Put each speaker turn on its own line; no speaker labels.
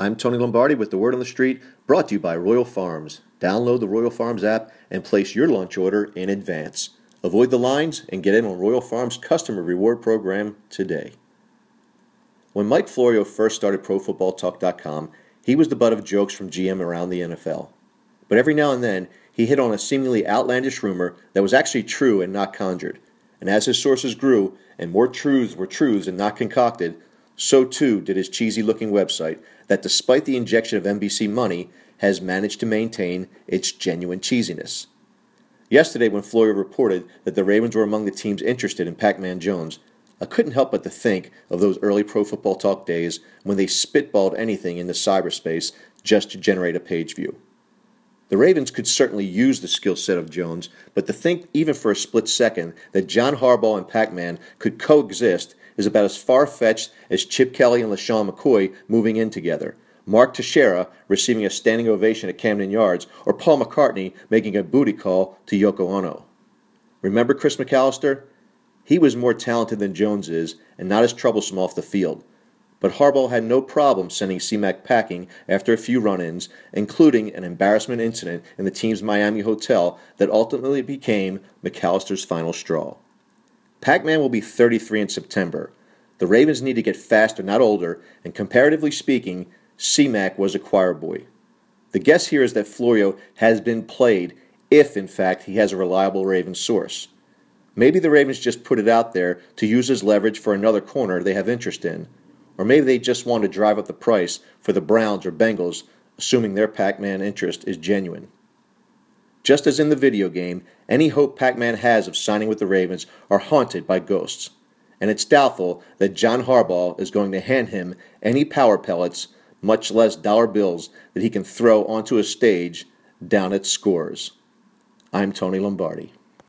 I'm Tony Lombardi with the Word on the Street, brought to you by Royal Farms. Download the Royal Farms app and place your lunch order in advance. Avoid the lines and get in on Royal Farms' customer reward program today. When Mike Florio first started ProFootballTalk.com, he was the butt of jokes from GM around the NFL. But every now and then, he hit on a seemingly outlandish rumor that was actually true and not conjured. And as his sources grew and more truths were truths and not concocted, so too did his cheesy looking website that, despite the injection of NBC money, has managed to maintain its genuine cheesiness. Yesterday, when Florio reported that the Ravens were among the teams interested in Pac Man Jones, I couldn't help but to think of those early Pro Football Talk days when they spitballed anything into cyberspace just to generate a page view. The Ravens could certainly use the skill set of Jones, but to think even for a split second that John Harbaugh and Pac Man could coexist is about as far fetched as Chip Kelly and LeSean McCoy moving in together, Mark Teixeira receiving a standing ovation at Camden Yards, or Paul McCartney making a booty call to Yoko Ono. Remember Chris McAlister? He was more talented than Jones is and not as troublesome off the field. But Harbaugh had no problem sending C-Mac packing after a few run ins, including an embarrassment incident in the team's Miami hotel that ultimately became McAlister's final straw. Pac Man will be 33 in September. The Ravens need to get faster, not older, and comparatively speaking, C-Mac was a choir boy. The guess here is that Florio has been played if, in fact, he has a reliable Ravens source. Maybe the Ravens just put it out there to use as leverage for another corner they have interest in. Or maybe they just want to drive up the price for the Browns or Bengals, assuming their Pac Man interest is genuine. Just as in the video game, any hope Pac Man has of signing with the Ravens are haunted by ghosts. And it's doubtful that John Harbaugh is going to hand him any power pellets, much less dollar bills, that he can throw onto a stage down at Scores. I'm Tony Lombardi.